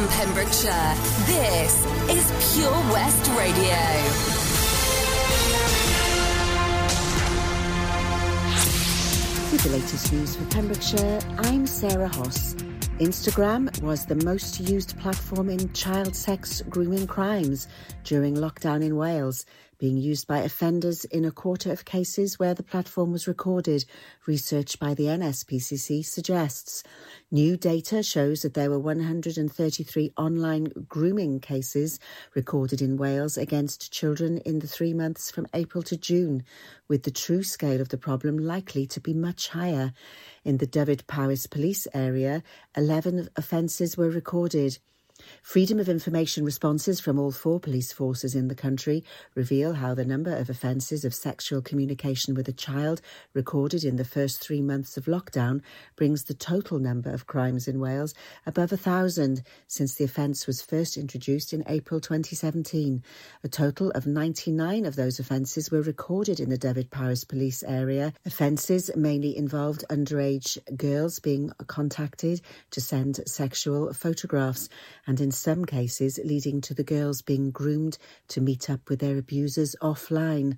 From Pembrokeshire, this is Pure West Radio. With the latest news for Pembrokeshire, I'm Sarah Hoss. Instagram was the most used platform in child sex grooming crimes during lockdown in Wales being used by offenders in a quarter of cases where the platform was recorded, research by the NSPCC suggests. New data shows that there were 133 online grooming cases recorded in Wales against children in the three months from April to June, with the true scale of the problem likely to be much higher. In the Dyfed-Powys police area, 11 offences were recorded. Freedom of information responses from all four police forces in the country reveal how the number of offences of sexual communication with a child recorded in the first three months of lockdown brings the total number of crimes in Wales above a thousand since the offence was first introduced in April 2017. A total of 99 of those offences were recorded in the Dyfed-Powys police area. Offences mainly involved underage girls being contacted to send sexual photographs and in some cases leading to the girls being groomed to meet up with their abusers offline.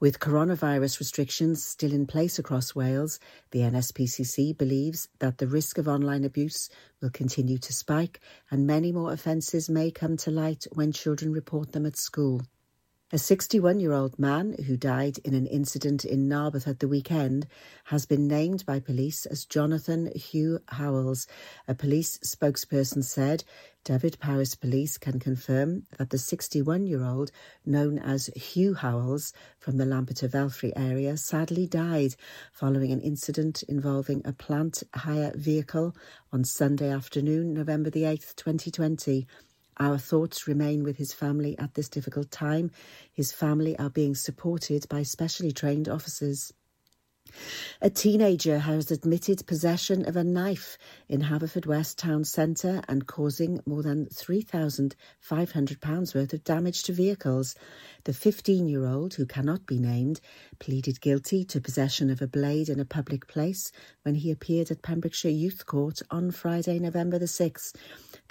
With coronavirus restrictions still in place across Wales, the NSPCC believes that the risk of online abuse will continue to spike and many more offences may come to light when children report them at school. A 61 year old man who died in an incident in Narberth at the weekend has been named by police as Jonathan Hugh Howells. A police spokesperson said Dyfed-Powys Police can confirm that the 61 year old, known as Hugh Howells from the Lampeter Velfrey area, sadly died following an incident involving a plant hire vehicle on Sunday afternoon, November the 8th, 2020. Our thoughts remain with his family at this difficult time. His family are being supported by specially trained officers. A teenager has admitted possession of a knife in Haverfordwest town centre and causing more than £3,500 worth of damage to vehicles. The 15 year old, who cannot be named, pleaded guilty to possession of a blade in a public place when he appeared at Pembrokeshire Youth Court on Friday, November the 6th.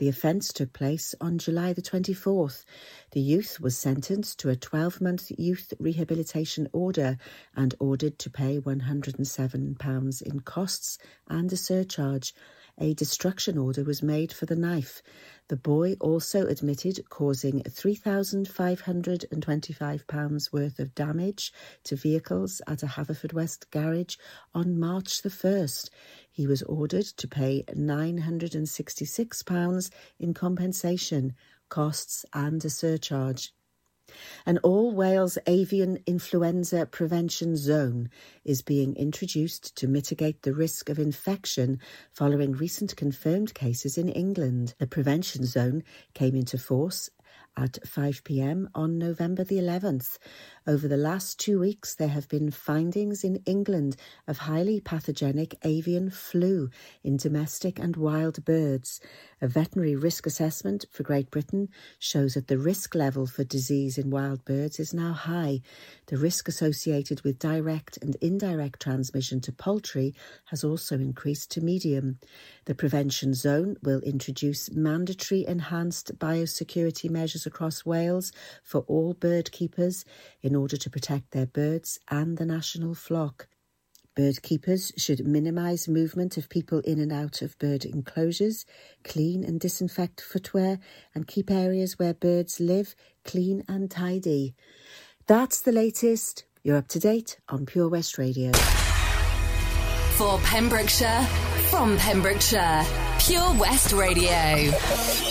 The offence took place on July the 24th. The youth was sentenced to a 12 month youth rehabilitation order and ordered to pay £107 in costs and a surcharge. A destruction order was made for the knife. The boy also admitted causing £3,525 worth of damage to vehicles at a Haverfordwest garage on March the 1st. He was ordered to pay £966 in compensation costs and a surcharge. An all Wales avian influenza prevention zone is being introduced to mitigate the risk of infection following recent confirmed cases in England. The prevention zone came into force at 5 pm on November the 11th. Over the last two weeks, there have been findings in England of highly pathogenic avian flu in domestic and wild birds. A veterinary risk assessment for Great Britain shows that the risk level for disease in wild birds is now high. The risk associated with direct and indirect transmission to poultry has also increased to medium. The prevention zone will introduce mandatory enhanced biosecurity measures across Wales for all bird keepers in order to protect their birds and the national flock. Bird keepers should minimise movement of people in and out of bird enclosures, clean and disinfect footwear, and keep areas where birds live clean and tidy. That's the latest. You're up to date on Pure West Radio. For Pembrokeshire, from Pembrokeshire, Pure West Radio.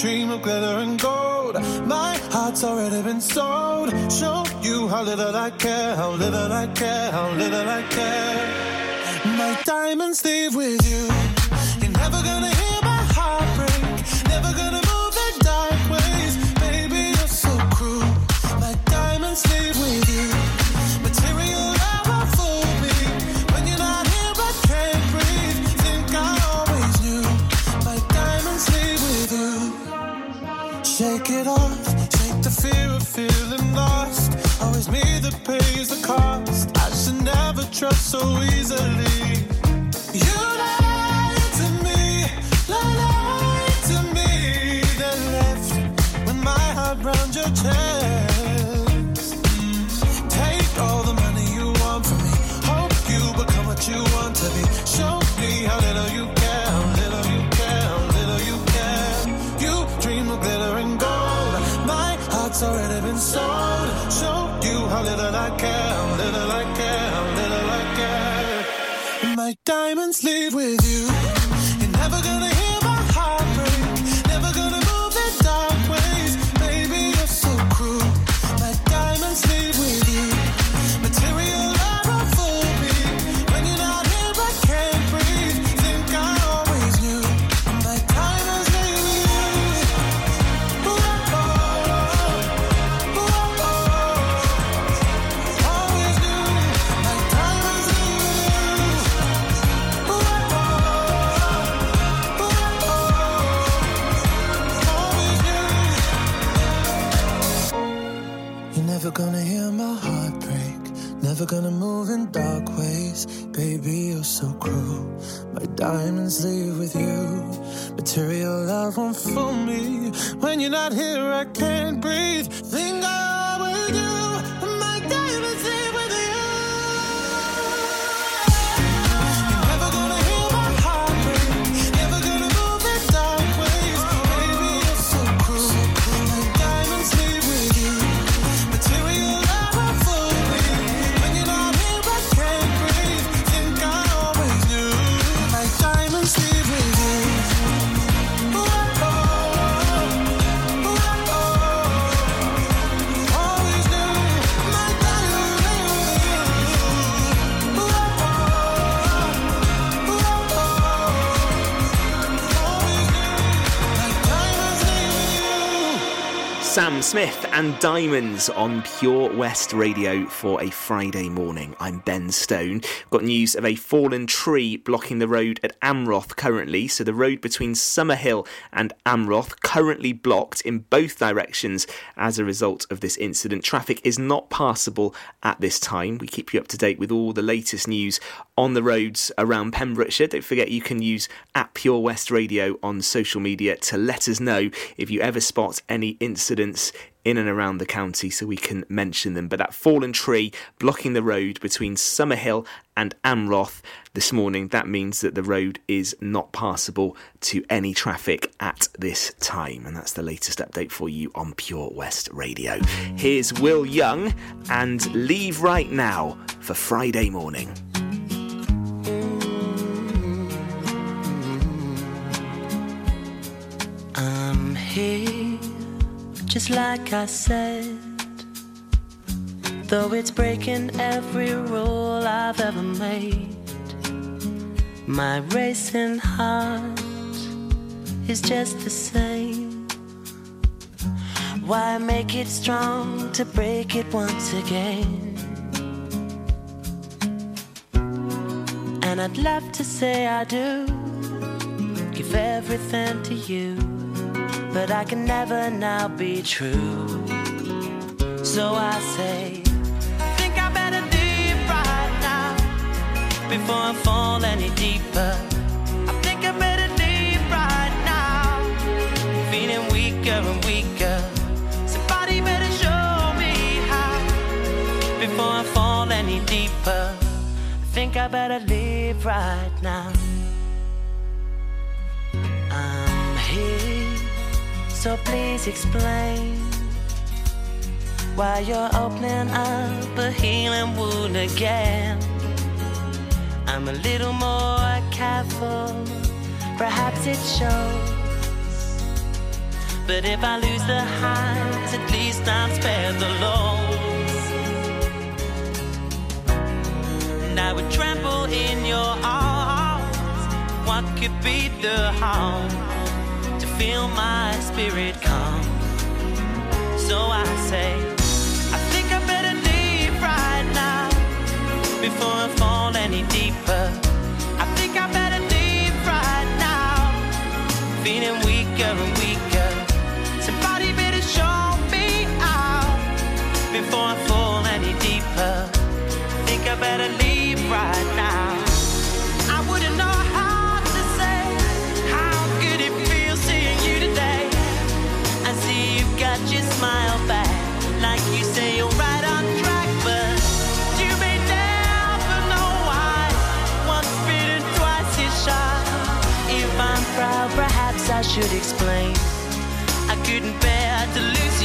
dream of glitter and gold. My heart's already been sold. Show you how little I care, how little I care, how little I care. My diamonds leave with you. You're never gonna hear my heart break. Never gonna move in dark ways. Baby, you're so cruel. My diamonds leave with you. Trust so easily. Diamonds leave with you. Material love won't fool me. When you're not here, I can't breathe. Smith and Diamonds on Pure West Radio for a Friday morning. I'm Ben Stone. Got news of a fallen tree blocking the road at Amroth currently. So the road between Summerhill and Amroth currently blocked in both directions as a result of this incident. Traffic is not passable at this time. We keep you up to date with all the latest news on the roads around Pembrokeshire. Don't forget you can use at Pure West Radio on social media to let us know if you ever spot any incidents in and around the county so we can mention them. But that fallen tree blocking the road between Summerhill and Amroth this morning, that means that the road is not passable to any traffic at this time. And that's the latest update for you on Pure West Radio. Here's Will Young and Leave Right Now for Friday morning. Here, just like I said. Though it's breaking every rule I've ever made, my racing heart is just the same. Why make it strong to break it once again? And I'd love to say I do give everything to you, but I can never now be true. So I say, I think I better leave right now before I fall any deeper. I think I better leave right now, feeling weaker and weaker. Somebody better show me how before I fall any deeper. I think I better leave right now. So please explain why you're opening up a healing wound again. I'm a little more careful, perhaps it shows. But if I lose the highs, at least I'm spared the lows. And I would trample in your arms. What could be the harm feel my spirit calm? So I say, I think I better leave right now before I fall any deeper. I think I better leave right now, feeling weaker and weaker. Somebody better show me out before I fall any deeper. Think I better should explain. I couldn't bear to lose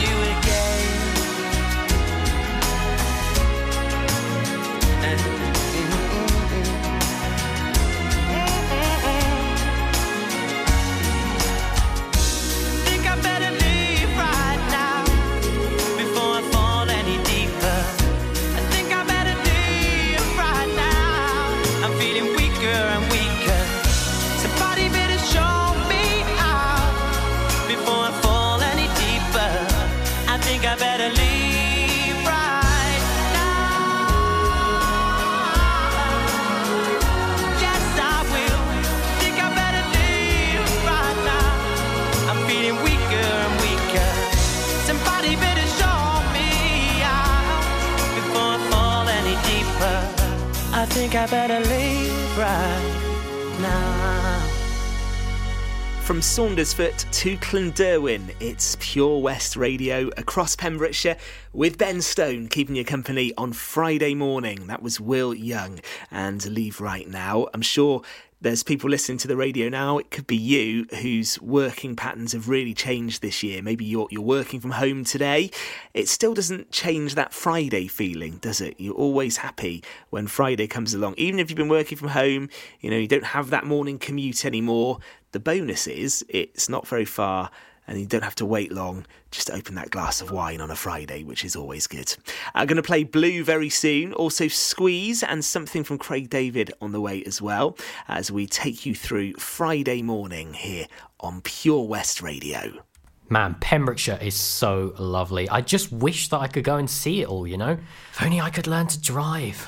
Saundersfoot to Clunderwen, it's Pure West Radio across Pembrokeshire with Ben Stone keeping you company on Friday morning. That was Will Young and Leave Right Now. I'm sure there's people listening to the radio now. It could be you whose working patterns have really changed this year. Maybe you're you're working from home today. It still doesn't change that Friday feeling, does it? You're always happy when Friday comes along. Even if you've been working from home, you know, you don't have that morning commute anymore. The bonus is it's not very far and you don't have to wait long just to open that glass of wine on a Friday, which is always good. I'm going to play Blue very soon, also Squeeze and something from Craig David on the way as well, as we take you through Friday morning here on Pure West Radio. Man, Pembrokeshire is so lovely. I just wish that I could go and see it all, you know? If only I could learn to drive.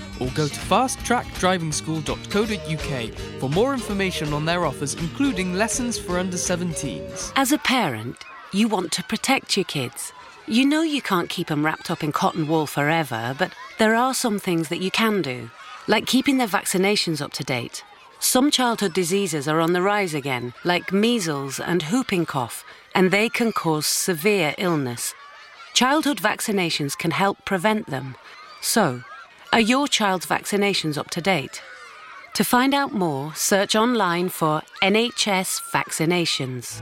or go to fasttrackdrivingschool.co.uk for more information on their offers, including lessons for under 17s. As a parent, you want to protect your kids. You know you can't keep them wrapped up in cotton wool forever, but there are some things that you can do, like keeping their vaccinations up to date. Some childhood diseases are on the rise again, like measles and whooping cough, and they can cause severe illness. Childhood vaccinations can help prevent them. So, are your child's vaccinations up to date? To find out more, search online for NHS vaccinations.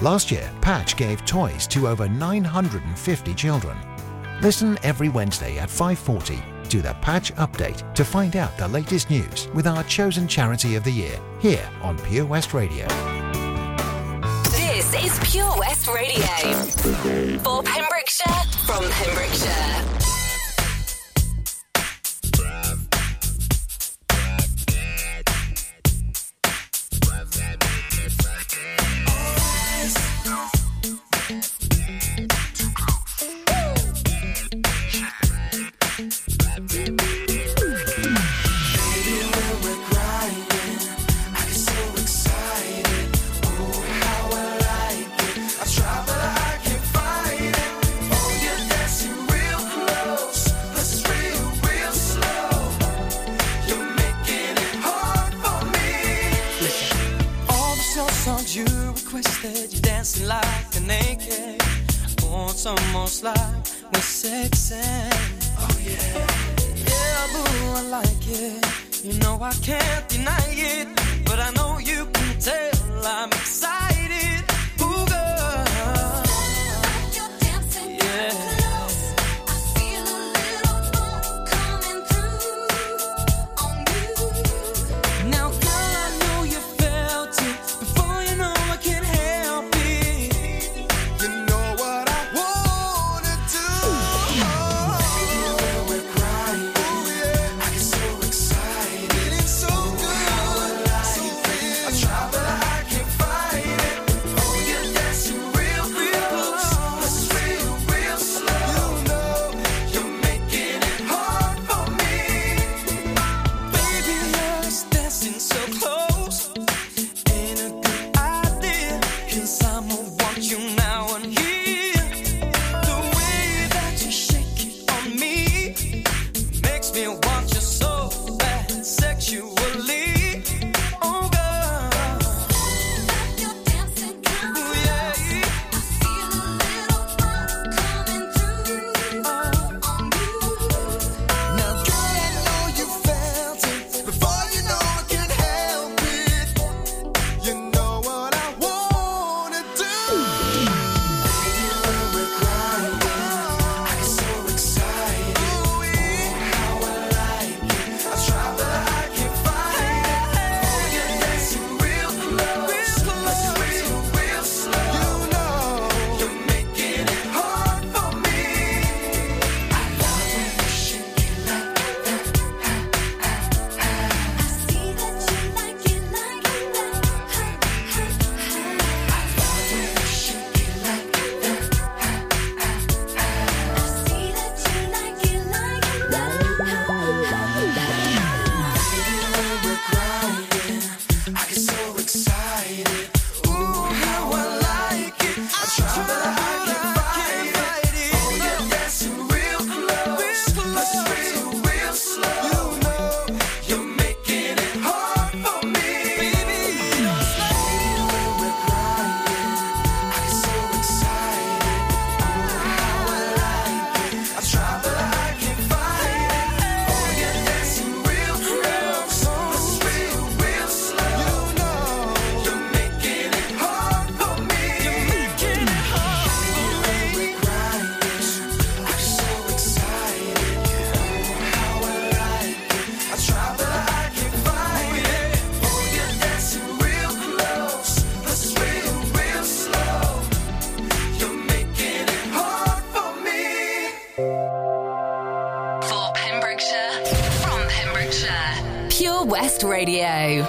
Last year, Patch gave toys to over 950 children. Listen every Wednesday at 5:40 to the Patch Update to find out the latest news with our chosen charity of the year here on Pure West Radio. This is Pure West Radio. For Pembrokeshire, from Pembrokeshire. Want you so West Radio.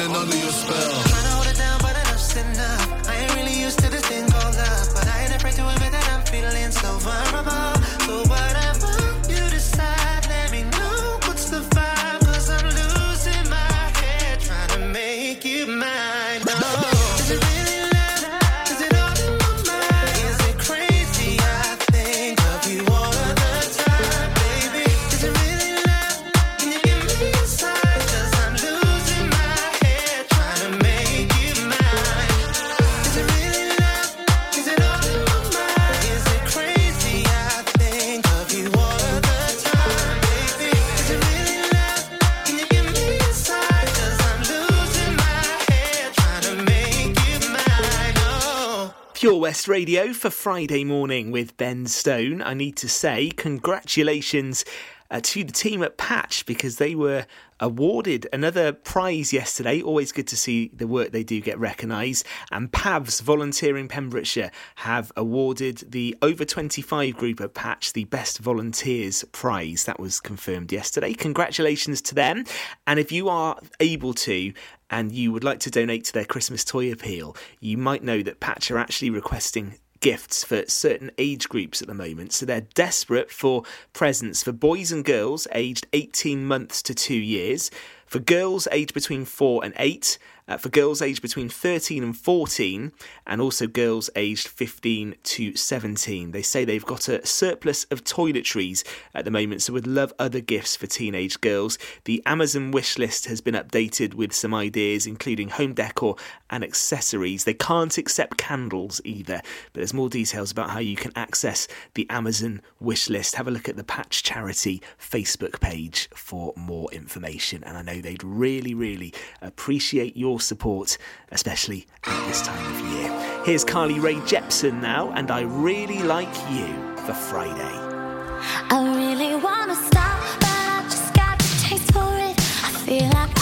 And under your spell. Radio for Friday morning with Ben Stone. I need to say, congratulations uh, to the team at Patch because they were awarded another prize yesterday. Always good to see the work they do get recognised. And PAVS Volunteering Pembrokeshire have awarded the over 25 group at Patch the Best Volunteers Prize. That was confirmed yesterday. Congratulations to them. And if you are able to, and you would like to donate to their Christmas toy appeal, you might know that Patch are actually requesting gifts for certain age groups at the moment. So they're desperate for presents for boys and girls aged 18 months to two years, for girls aged between four and eight, uh, for girls aged between 13 and 14, and also girls aged 15 to 17. They say they've got a surplus of toiletries at the moment, so would love other gifts for teenage girls. The Amazon wish list has been updated with some ideas, including home decor and accessories. They can't accept candles either, but there's more details about how you can access the Amazon wish list. Have a look at the Patch Charity Facebook page for more information. And I know they'd really, really appreciate your your support, especially at this time of year. Here's Carly Rae Jepsen now, and I really like you for Friday. I really wanna stop, but I just got the taste for it. I feel like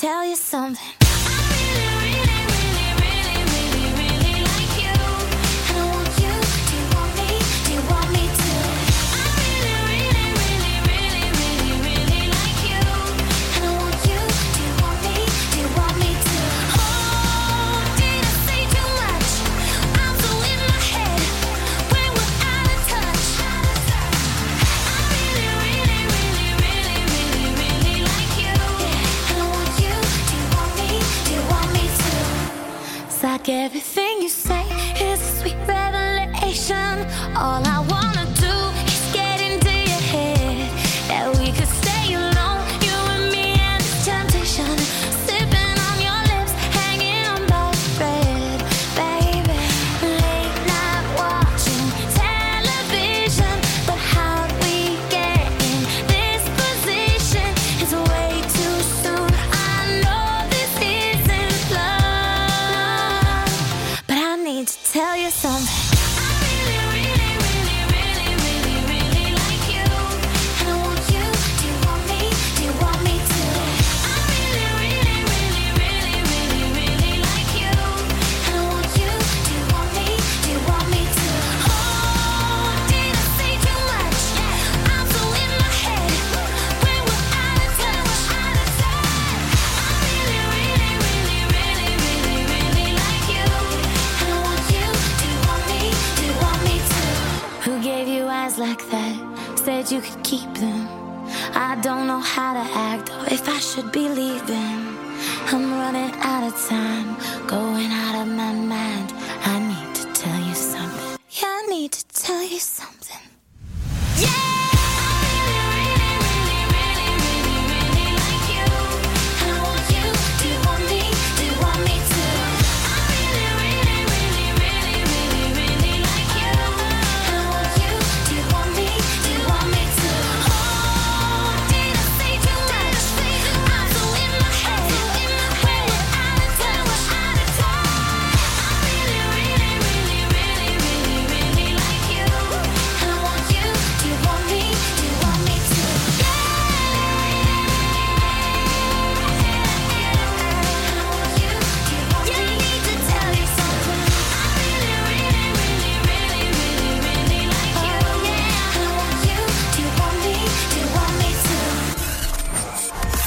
tell you something. Everything you say is a sweet revelation. All I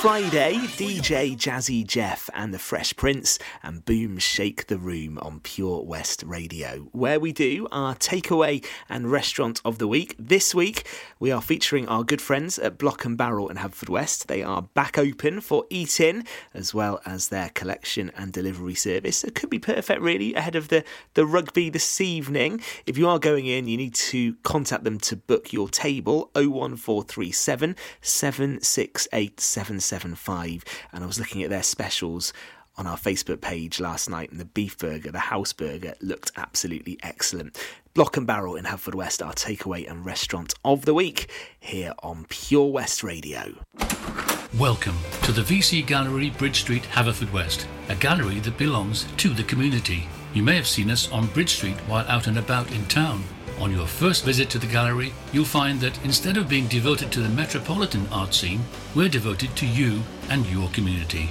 Friday. DJ Jazzy Jeff and the Fresh Prince Boom Shake the Room on Pure West Radio, where we do our takeaway and restaurant of the week. This week, we are featuring our good friends at Block and Barrel in Haverfordwest. They are back open for eat in, as well as their collection and delivery service. It could be perfect, really, ahead of the, the rugby this evening. If you are going in, you need to contact them to book your table 01437 768 775. And I was looking at their specials on our Facebook page last night, and the beef burger, the house burger, looked absolutely excellent. Block and Barrel in Haverfordwest, our takeaway and restaurant of the week here on Pure West Radio. Welcome to the VC Gallery, Bridge Street, Haverfordwest, a gallery that belongs to the community. You may have seen us on Bridge Street while out and about in town. On your first visit to the gallery, you'll find that instead of being devoted to the metropolitan art scene, we're devoted to you and your community.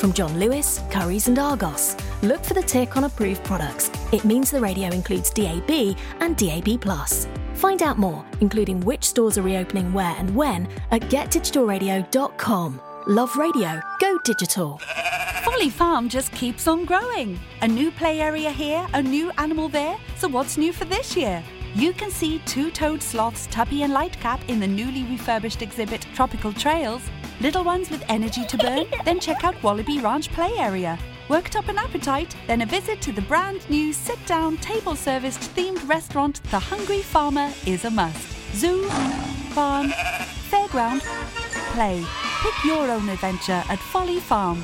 From John Lewis, Curry's, and Argos. Look for the tick on approved products. It means the radio includes DAB and DAB. Find out more, including which stores are reopening where and when, at getdigitalradio.com. Love radio, go digital. Folly Farm just keeps on growing. A new play area here, a new animal there. So what's new for this year? You can see two-toed sloths Tuppy and Lightcap in the newly refurbished exhibit Tropical Trails. Little ones with energy to burn? then check out Wallaby Ranch play area. Worked up an appetite? Then a visit to the brand new sit-down, table-serviced themed restaurant The Hungry Farmer is a must. Zoo, farm, fairground, play. Pick your own adventure at Folly Farm.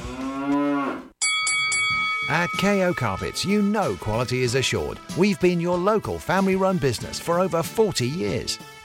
At KO Carpets, you know quality is assured. We've been your local family run business for over 40 years.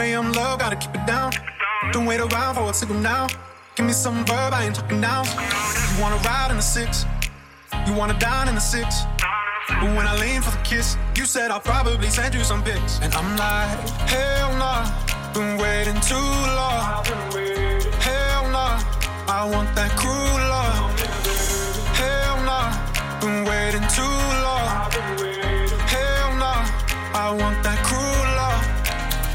2 a.m. love, gotta keep it down. Don't wait around for a signal now. Give me some verb, I ain't talking now. You wanna ride in the six, you wanna dine in the six. But when I lean for the kiss, you said I'll probably send you some pics. And I'm like, hell nah, been waiting too long. Hell nah, I want that cruel love. Hell nah, been waiting too long. Hell nah, I want that cruel.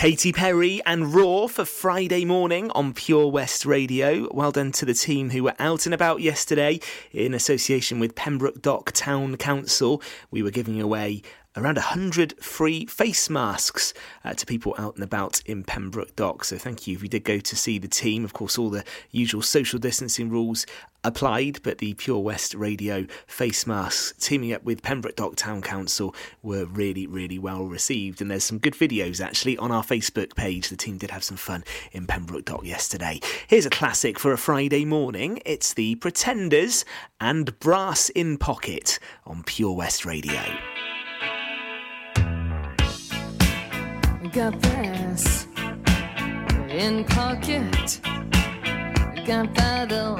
Katy Perry and Roar for Friday morning on Pure West Radio. Well done to the team who were out and about yesterday in association with Pembroke Dock Town Council. We were giving away around 100 free face masks uh, to people out and about in Pembroke Dock. So thank you if you did go to see the team. Of course, all the usual social distancing rules applied, but the Pure West Radio face masks teaming up with Pembroke Dock Town Council were really, really well received. And there's some good videos actually on our Facebook page. The team did have some fun in Pembroke Dock yesterday. Here's a classic for a Friday morning. It's the Pretenders and Brass in Pocket on Pure West Radio. Got this in pocket. Got paddle.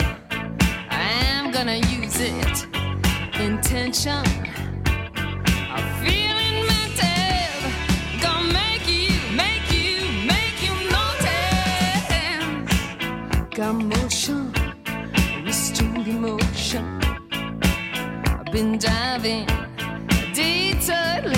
I'm gonna use it. Intention. I'm feeling mental. Gonna make you, make you, make you notice. Got motion. Restrained emotion. I've been diving. Detour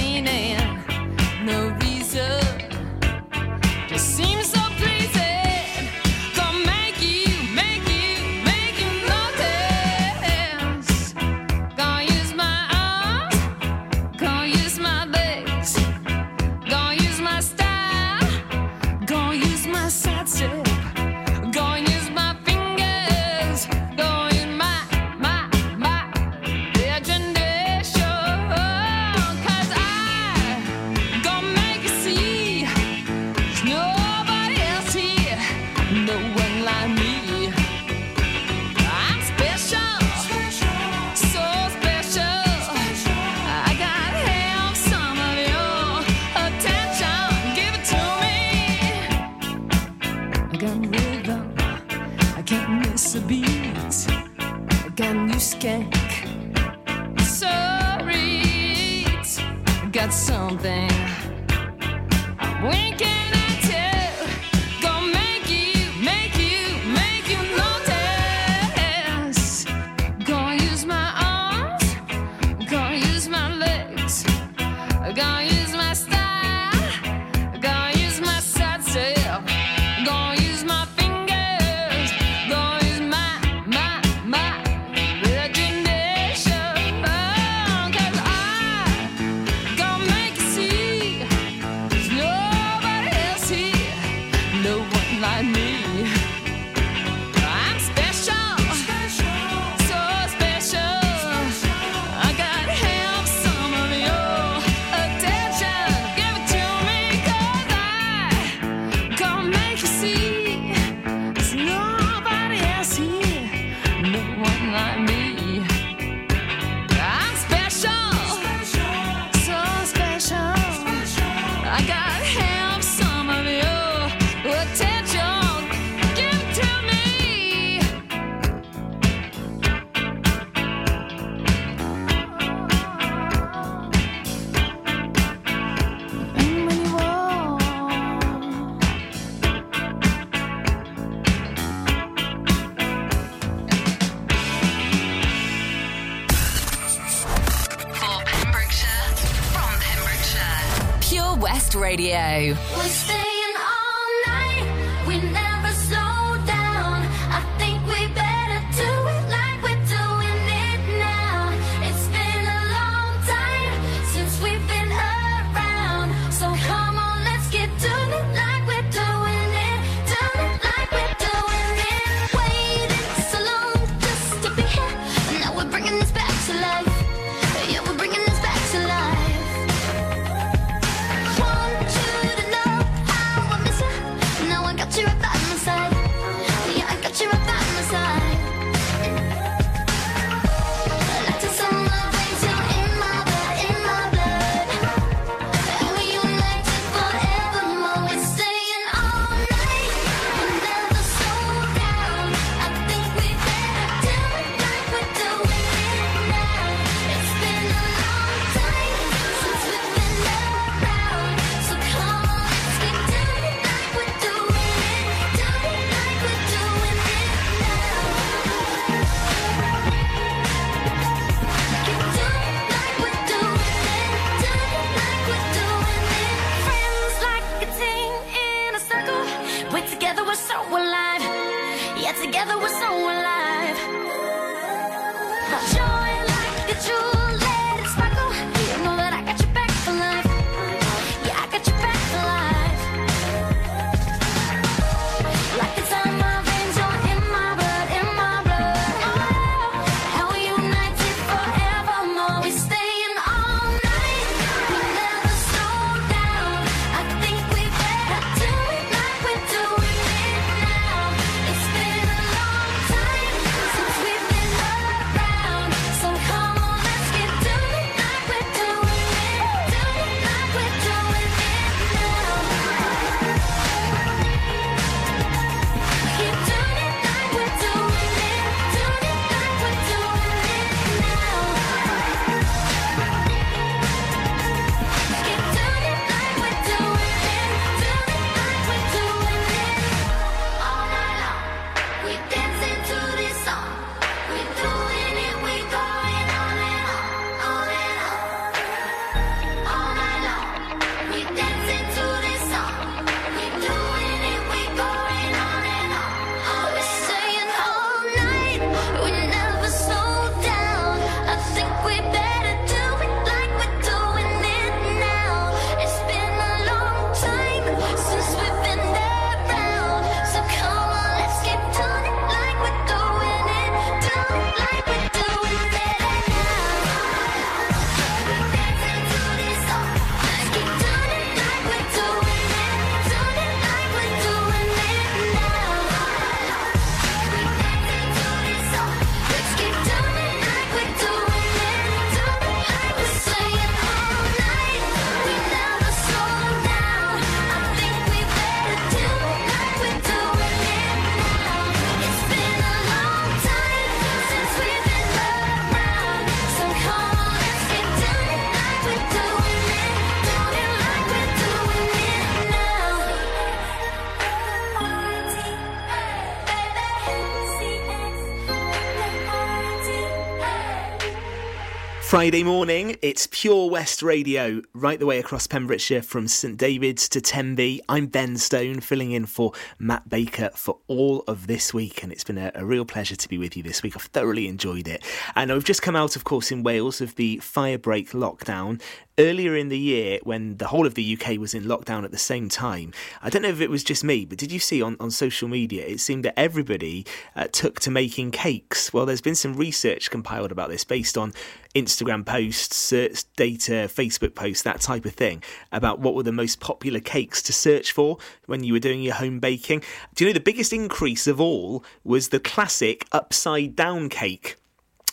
Friday morning, it's Pure West Radio, right the way across Pembrokeshire from St David's to Tenby. I'm Ben Stone, filling in for Matt Baker for all of this week, and it's been a, a real pleasure to be with you this week. I've thoroughly enjoyed it. And I've just come out, of course, in Wales of the firebreak lockdown. Earlier in the year, when the whole of the UK was in lockdown at the same time, I don't know if it was just me, but did you see on, on social media, it seemed that everybody uh, took to making cakes? Well, there's been some research compiled about this based on Instagram posts, search data, Facebook posts, that type of thing, about what were the most popular cakes to search for when you were doing your home baking. Do you know the biggest increase of all was the classic upside down cake?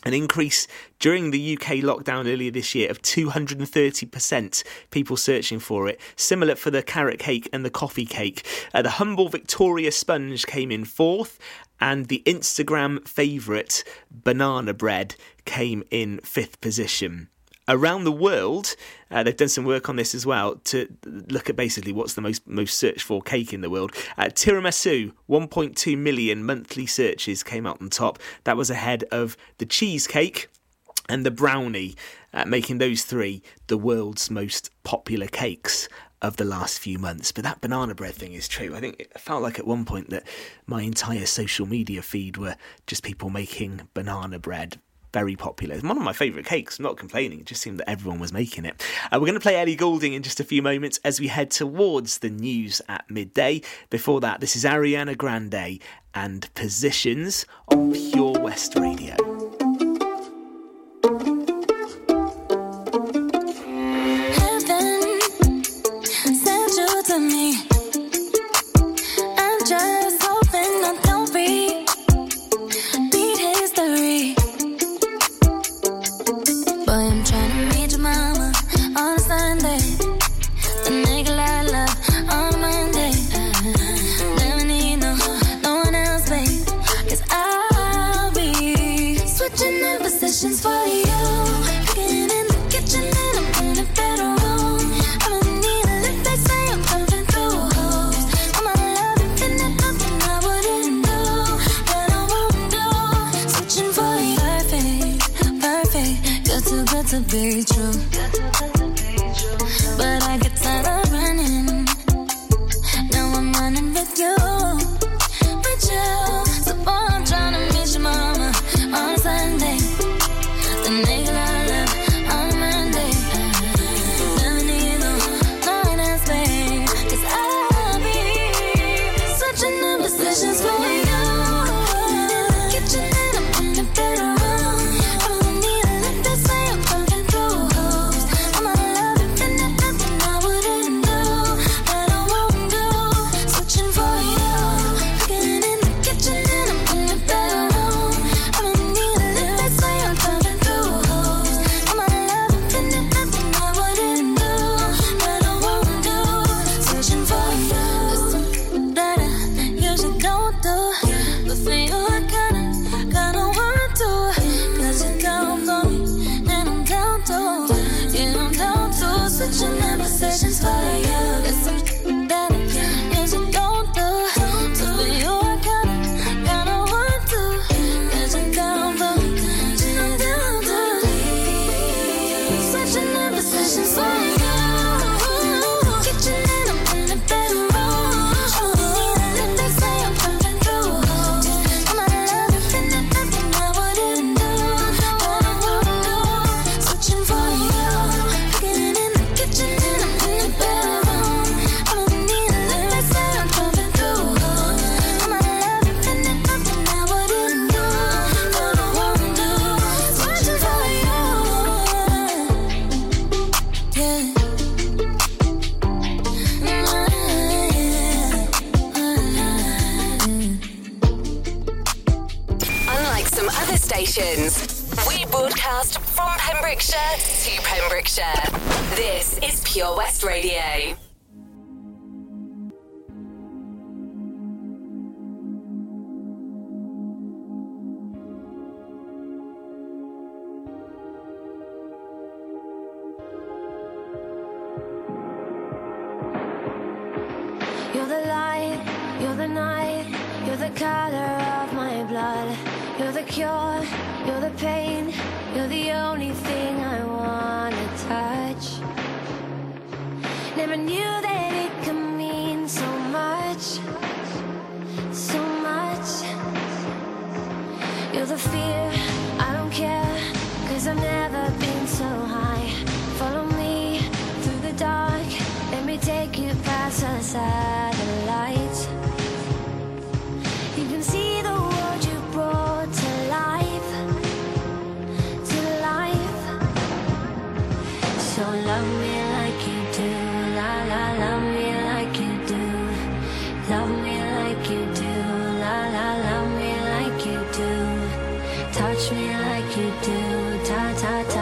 An increase during the UK lockdown earlier this year of 230% people searching for it. Similar for the carrot cake and the coffee cake. Uh, the humble Victoria sponge came in fourth, and the Instagram favourite banana bread came in fifth position. Around the world, uh, they've done some work on this as well to look at basically what's the most most searched for cake in the world. Uh, tiramisu, 1.2 million monthly searches came out on top. That was ahead of the cheesecake and the brownie, uh, making those three the world's most popular cakes of the last few months. But that banana bread thing is true. I think it felt like at one point that my entire social media feed were just people making banana bread. Very popular. It's one of my favourite cakes. I'm not complaining. It just seemed that everyone was making it. Uh, we're going to play Ellie Goulding in just a few moments as we head towards the news at midday. Before that, this is Ariana Grande and Positions on Pure West Radio. Boy, I'm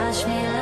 touch me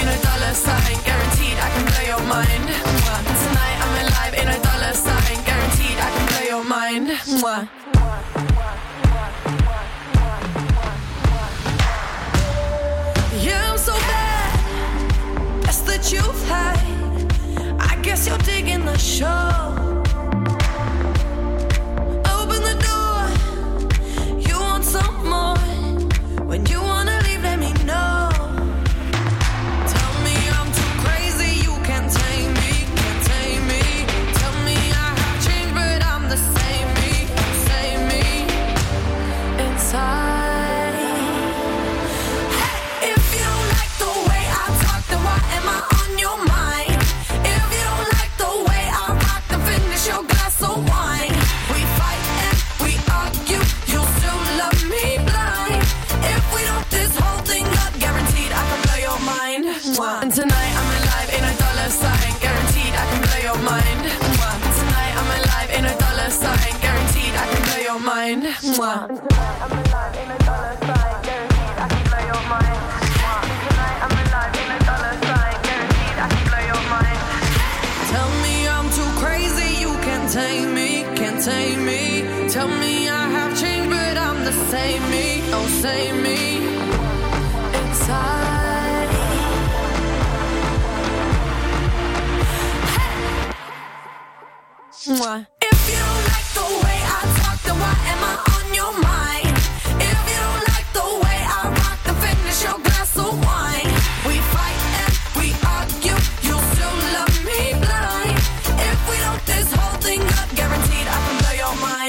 in a dollar sign, guaranteed I can blow your mind. Mwah. Tonight I'm alive in a dollar sign, guaranteed I can blow your mind. Mwah. Yeah, I'm so bad. That's the truth, hey. I guess you're digging the show.